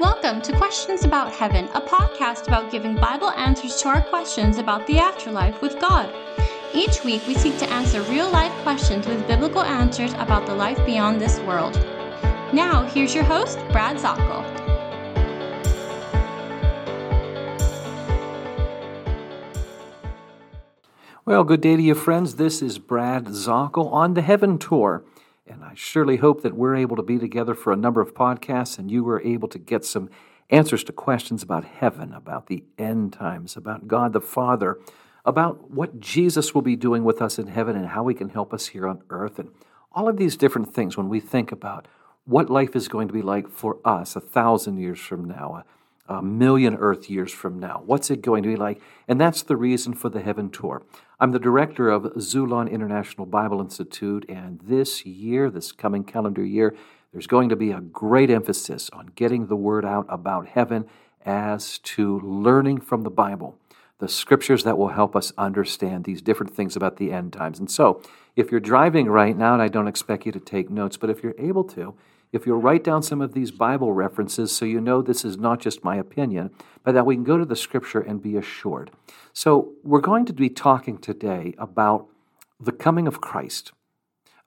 Welcome to Questions About Heaven, a podcast about giving Bible answers to our questions about the afterlife with God. Each week, we seek to answer real life questions with biblical answers about the life beyond this world. Now, here's your host, Brad Zockel. Well, good day to you, friends. This is Brad Zockel on the Heaven Tour. And I surely hope that we're able to be together for a number of podcasts and you were able to get some answers to questions about heaven, about the end times, about God the Father, about what Jesus will be doing with us in heaven and how he can help us here on earth, and all of these different things when we think about what life is going to be like for us a thousand years from now, a, million earth years from now. What's it going to be like? And that's the reason for the Heaven Tour. I'm the director of Xulon International Bible Institute, and this year, this coming calendar year, there's going to be a great emphasis on getting the word out about heaven as to learning from the Bible, the scriptures that will help us understand these different things about the end times. And so, if you're driving right now, and I don't expect you to take notes, but if you're able to, if you'll write down some of these Bible references so you know this is not just my opinion, but that we can go to the scripture and be assured. So, we're going to be talking today about the coming of Christ,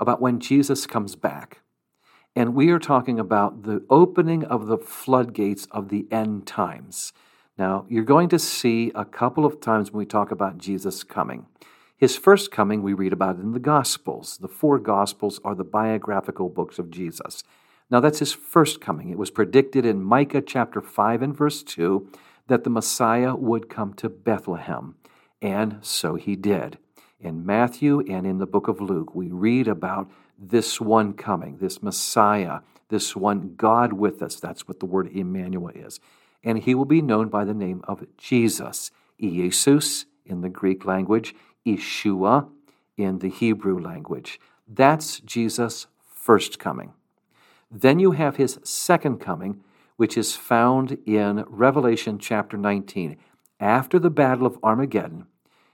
about when Jesus comes back. And we are talking about the opening of the floodgates of the end times. Now, you're going to see a couple of times when we talk about Jesus coming. His first coming, we read about in the Gospels. The four Gospels are the biographical books of Jesus. Now, that's his first coming. It was predicted in Micah chapter 5 and verse 2 that the Messiah would come to Bethlehem. And so he did. In Matthew and in the book of Luke, we read about this one coming, this Messiah, this one God with us. That's what the word Emmanuel is. And he will be known by the name of Jesus, Jesus in the Greek language, Yeshua in the Hebrew language. That's Jesus' first coming. Then you have his second coming, which is found in Revelation chapter 19. After the battle of Armageddon,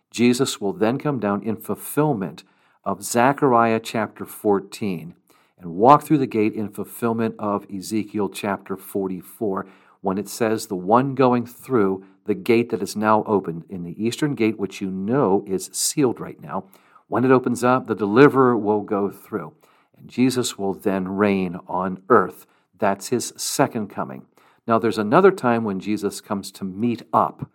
Jesus will then come down in fulfillment of Zechariah chapter 14 and walk through the gate in fulfillment of Ezekiel chapter 44 when it says, The one going through the gate that is now opened in the eastern gate, which you know is sealed right now. When it opens up, the deliverer will go through. Jesus will then reign on earth. That's his second coming. Now, there's another time when Jesus comes to meet up,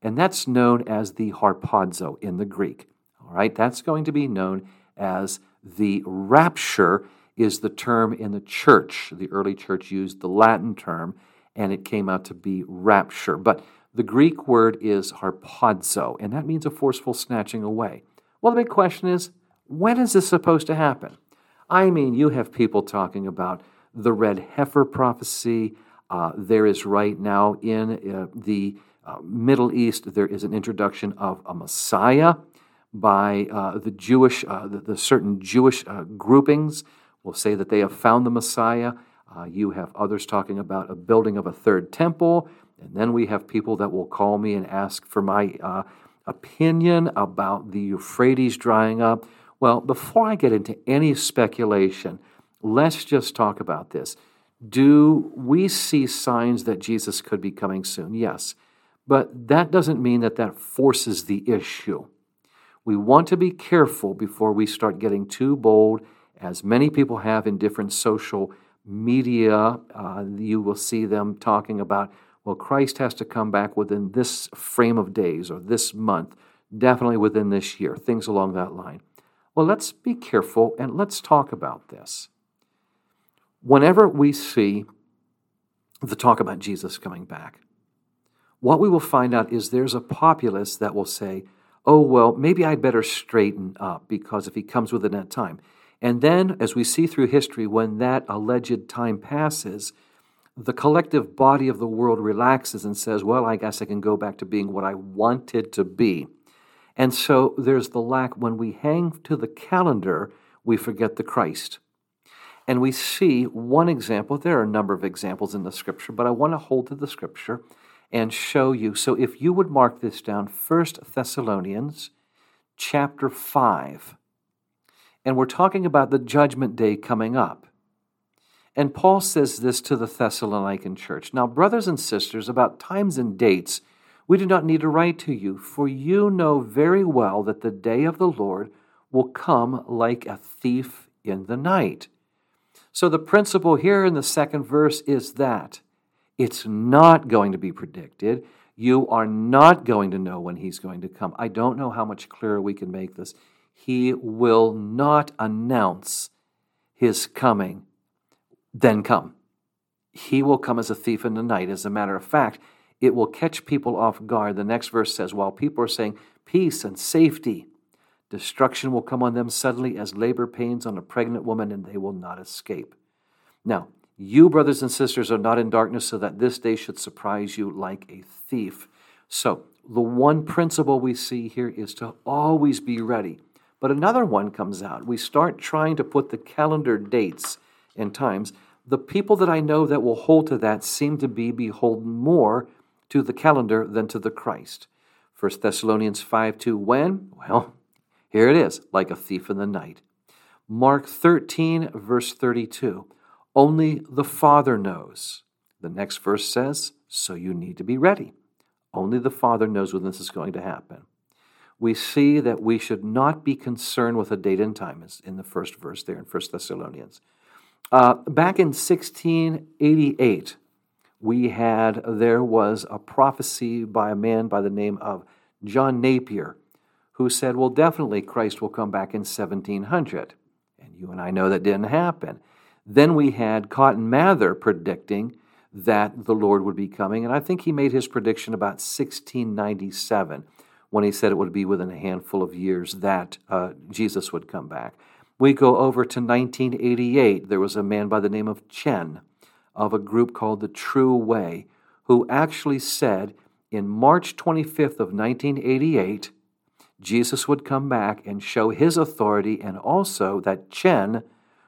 and that's known as the harpazo in the Greek. All right, that's going to be known as the rapture, is the term in the church. The early church used the Latin term, and it came out to be rapture. But the Greek word is harpazo, and that means a forceful snatching away. Well, the big question is when is this supposed to happen? I mean, you have people talking about the red heifer prophecy. Uh, there is right now in uh, the uh, Middle East, there is an introduction of a Messiah by uh, the Jewish, uh, the, the, certain Jewish uh, groupings will say that they have found the Messiah. you have others talking about a building of a third temple. And then we have people that will call me and ask for my opinion about the Euphrates drying up. Well, before I get into any speculation, let's just talk about this. Do we see signs that Jesus could be coming soon? Yes. But that doesn't mean that that forces the issue. We want to be careful before we start getting too bold, as many people have in different social media. Uh, you will see them talking about, well, Christ has to come back within this frame of days or this month, definitely within this year, things along that line. Well, let's be careful and let's talk about this. Whenever we see the talk about Jesus coming back, what we will find out is there's a populace that will say, oh, well, maybe I'd better straighten up because if he comes within that time. And then, as we see through history, when that alleged time passes, the collective body of the world relaxes and says, well, I guess I can go back to being what I wanted to be. And so there's the lack. When we hang to the calendar, we forget the Christ. And we see one example. There are a number of examples in the scripture, but I want to hold to the scripture and show you. So if you would mark this down, First Thessalonians chapter 5. And we're talking about the judgment day coming up. And Paul says this to the Thessalonican church Now, brothers and sisters, about times and dates, we do not need to write to you, for you know very well that the day of the Lord will come like a thief in the night. So, the principle here in the second verse is that it's not going to be predicted. You are not going to know when he's going to come. I don't know how much clearer we can make this. He will not announce his coming, then come. He will come as a thief in the night. As a matter of fact, it will catch people off guard. The next verse says, While people are saying peace and safety, destruction will come on them suddenly as labor pains on a pregnant woman, and they will not escape. Now, you, brothers and sisters, are not in darkness so that this day should surprise you like a thief. So, the one principle we see here is to always be ready. But another one comes out. We start trying to put the calendar dates and times. The people that I know that will hold to that seem to be beholden more to the calendar than to the Christ. 1 Thessalonians 5 2, when? Well, here it is, like a thief in the night. Mark 13, verse 32. Only the Father knows. The next verse says, So you need to be ready. Only the Father knows when this is going to happen. We see that we should not be concerned with a date and time, as in the first verse there in 1 Thessalonians. Uh, back in 1688, we had, there was a prophecy by a man by the name of John Napier, who said, Well, definitely Christ will come back in 1700. And you and I know that didn't happen. Then we had Cotton Mather predicting that the Lord would be coming, and I think he made his prediction about 1697 when he said it would be within a handful of years that uh, Jesus would come back. We go over to 1988. There was a man by the name of Chen of a group called the True Way who actually said in March 25th of 1988 Jesus would come back and show his authority and also that Chen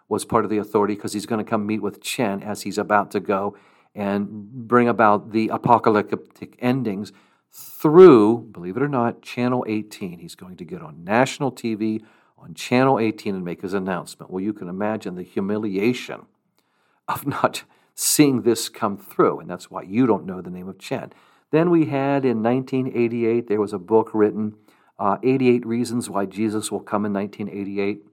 was part of the authority because he's going to come meet with Chen as he's about to go and bring about the apocalyptic endings through, believe it or not, Channel 18. He's going to get on national TV on Channel 18 and make his announcement. Well, you can imagine the humiliation of not seeing this come through, and that's why you don't know the name of Chen. Then we had in 1988, there was a book written, uh, 88 Reasons Why Jesus Will Come in 1988.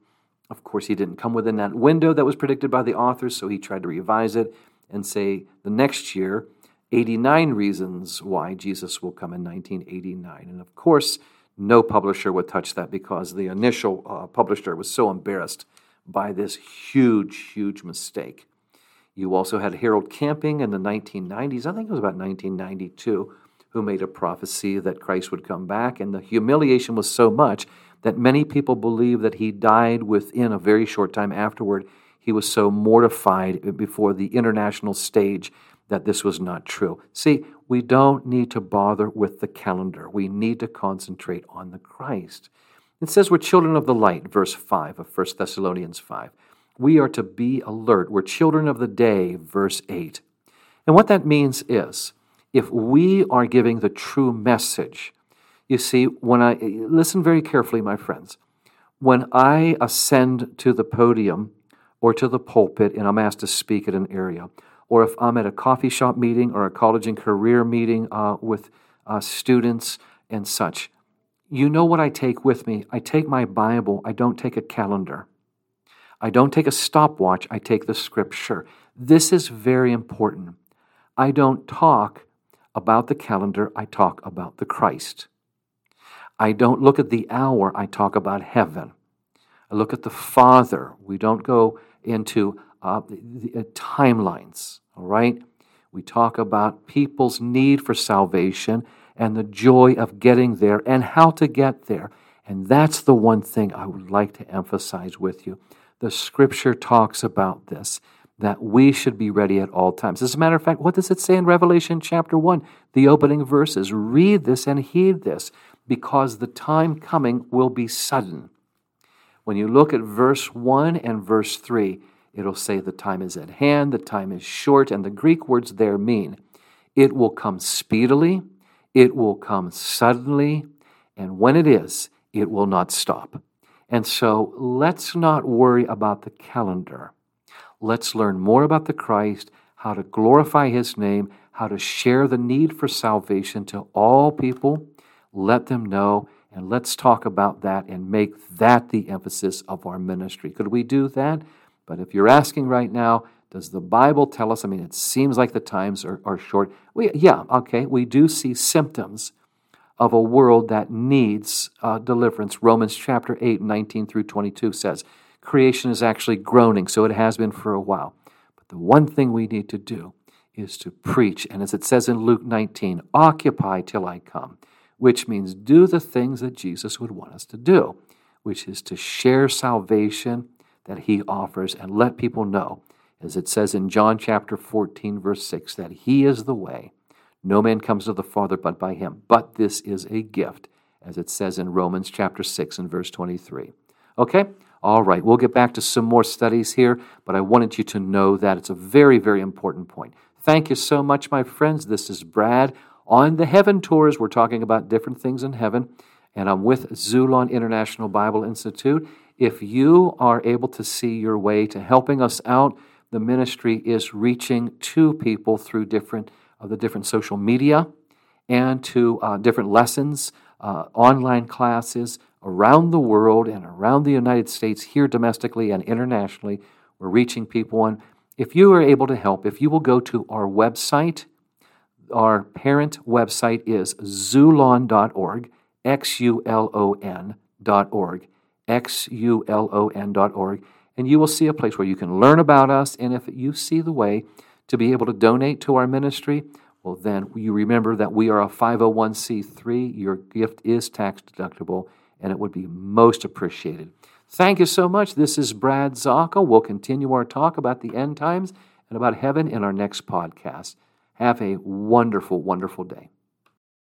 Of course, he didn't come within that window that was predicted by the authors, so he tried to revise it and say the next year, 89 Reasons Why Jesus Will Come in 1989. And of course, no publisher would touch that because the initial uh, publisher was so embarrassed by this huge, huge mistake. You also had Harold Camping in the 1990s, I think it was about 1992, who made a prophecy that Christ would come back. And the humiliation was so much that many people believe that he died within a very short time afterward. He was so mortified before the international stage that this was not true. See, we don't need to bother with the calendar. We need to concentrate on the Christ. It says we're children of the light, verse 5 of 1 Thessalonians 5. We are to be alert. We're children of the day, verse 8. And what that means is if we are giving the true message, you see, when I listen very carefully, my friends, when I ascend to the podium or to the pulpit and I'm asked to speak at an area, or if I'm at a coffee shop meeting or a college and career meeting uh, with uh, students and such, you know what I take with me? I take my Bible, I don't take a calendar. I don't take a stopwatch, I take the scripture. This is very important. I don't talk about the calendar, I talk about the Christ. I don't look at the hour, I talk about heaven. I look at the Father. We don't go into uh, the, uh, timelines, all right? We talk about people's need for salvation and the joy of getting there and how to get there. And that's the one thing I would like to emphasize with you. The scripture talks about this, that we should be ready at all times. As a matter of fact, what does it say in Revelation chapter 1? The opening verses. Read this and heed this because the time coming will be sudden. When you look at verse 1 and verse 3, it'll say the time is at hand, the time is short, and the Greek words there mean it will come speedily, it will come suddenly, and when it is, it will not stop. And so let's not worry about the calendar. Let's learn more about the Christ, how to glorify his name, how to share the need for salvation to all people. Let them know, and let's talk about that and make that the emphasis of our ministry. Could we do that? But if you're asking right now, does the Bible tell us? I mean, it seems like the times are, are short. We, yeah, okay, we do see symptoms of a world that needs uh, deliverance. Romans chapter 8, 19 through 22 says, Creation is actually groaning, so it has been for a while. But the one thing we need to do is to preach. And as it says in Luke 19, occupy till I come, which means do the things that Jesus would want us to do, which is to share salvation that he offers and let people know, as it says in John chapter 14, verse 6, that he is the way. No man comes to the Father but by him. But this is a gift, as it says in Romans chapter 6 and verse 23. Okay? All right, we'll get back to some more studies here, but I wanted you to know that it's a very, very important point. Thank you so much, my friends. This is Brad on the Heaven Tours. We're talking about different things in heaven, and I'm with Xulon International Bible Institute. If you are able to see your way to helping us out, the ministry is reaching to people through different of the different social media and to uh, different lessons, uh, online classes around the world and around the United States, here domestically and internationally. We're reaching people And if you are able to help, if you will go to our website, our parent website is xulon.org, X U L O N.org, X U L O N.org, and you will see a place where you can learn about us. And if you see the way to be able to donate to our ministry, well, then you remember that we are a 501c3. Your gift is tax deductible, and it would be most appreciated. Thank you so much. This is Brad Zockel. We'll continue our talk about the end times and about heaven in our next podcast. Have a wonderful, wonderful day.